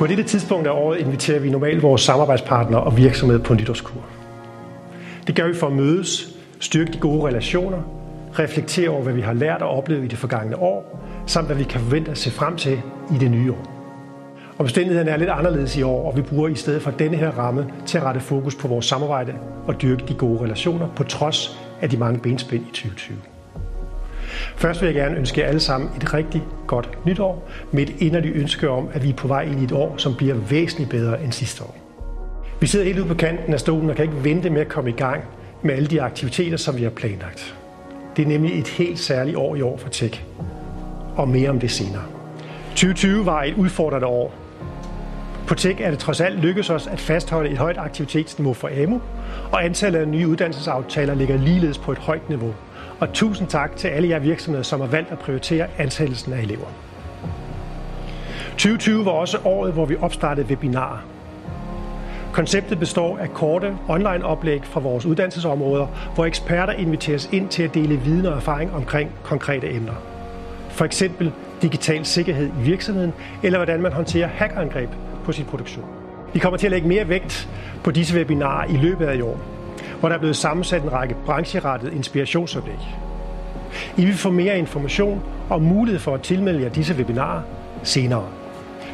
På dette tidspunkt af året inviterer vi normalt vores samarbejdspartnere og virksomheder på nytårskur. Det gør vi for at mødes, styrke de gode relationer, reflektere over, hvad vi har lært og oplevet i det forgangne år, samt hvad vi kan forvente at se frem til i det nye år. Omstændighederne er lidt anderledes i år, og vi bruger i stedet for denne her ramme til at rette fokus på vores samarbejde og dyrke de gode relationer på trods af de mange benspænd i 2020. Først vil jeg gerne ønske jer alle sammen et rigtig godt nytår med et inderligt ønske om, at vi er på vej ind i et år, som bliver væsentligt bedre end sidste år. Vi sidder helt ude på kanten af stolen og kan ikke vente med at komme i gang med alle de aktiviteter, som vi har planlagt. Det er nemlig et helt særligt år i år for Tech, og mere om det senere. 2020 var et udfordrende år. På Tech er det trods alt lykkedes os at fastholde et højt aktivitetsniveau for AMU, og antallet af nye uddannelsesaftaler ligger ligeledes på et højt niveau. Og tusind tak til alle jer virksomheder, som har valgt at prioritere ansættelsen af elever. 2020 var også året, hvor vi opstartede webinarer. Konceptet består af korte online-oplæg fra vores uddannelsesområder, hvor eksperter inviteres ind til at dele viden og erfaring omkring konkrete emner. For eksempel digital sikkerhed i virksomheden, eller hvordan man håndterer hackerangreb på sin produktion. Vi kommer til at lægge mere vægt på disse webinarer i løbet af i år, hvor der er blevet sammensat en række brancherettede inspirationsoplæg. I vil få mere information og mulighed for at tilmelde jer disse webinarer senere.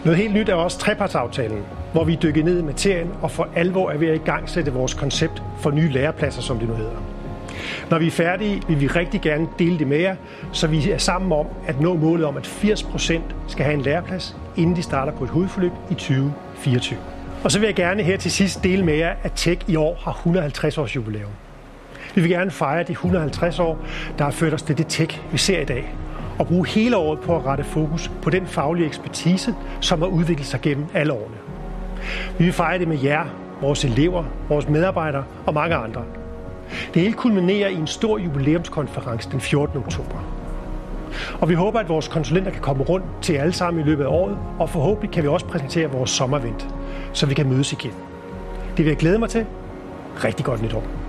Noget helt nyt er også trepartsaftalen, hvor vi dykker ned i materien og for alvor er ved at i gang sætte vores koncept for nye lærepladser, som det nu hedder. Når vi er færdige, vil vi rigtig gerne dele det med jer, så vi er sammen om at nå målet om, at 80% skal have en læreplads, inden de starter på et hovedforløb i 2024. Og så vil jeg gerne her til sidst dele med jer, at Tech i år har 150 års jubilæum. Vi vil gerne fejre de 150 år, der har ført os til det tech, vi ser i dag. Og bruge hele året på at rette fokus på den faglige ekspertise, som har udviklet sig gennem alle årene. Vi vil fejre det med jer, vores elever, vores medarbejdere og mange andre. Det hele kulminerer i en stor jubilæumskonference den 14. oktober. Og vi håber, at vores konsulenter kan komme rundt til alle sammen i løbet af året, og forhåbentlig kan vi også præsentere vores sommervent, så vi kan mødes igen. Det vil jeg glæde mig til. Rigtig godt nytår.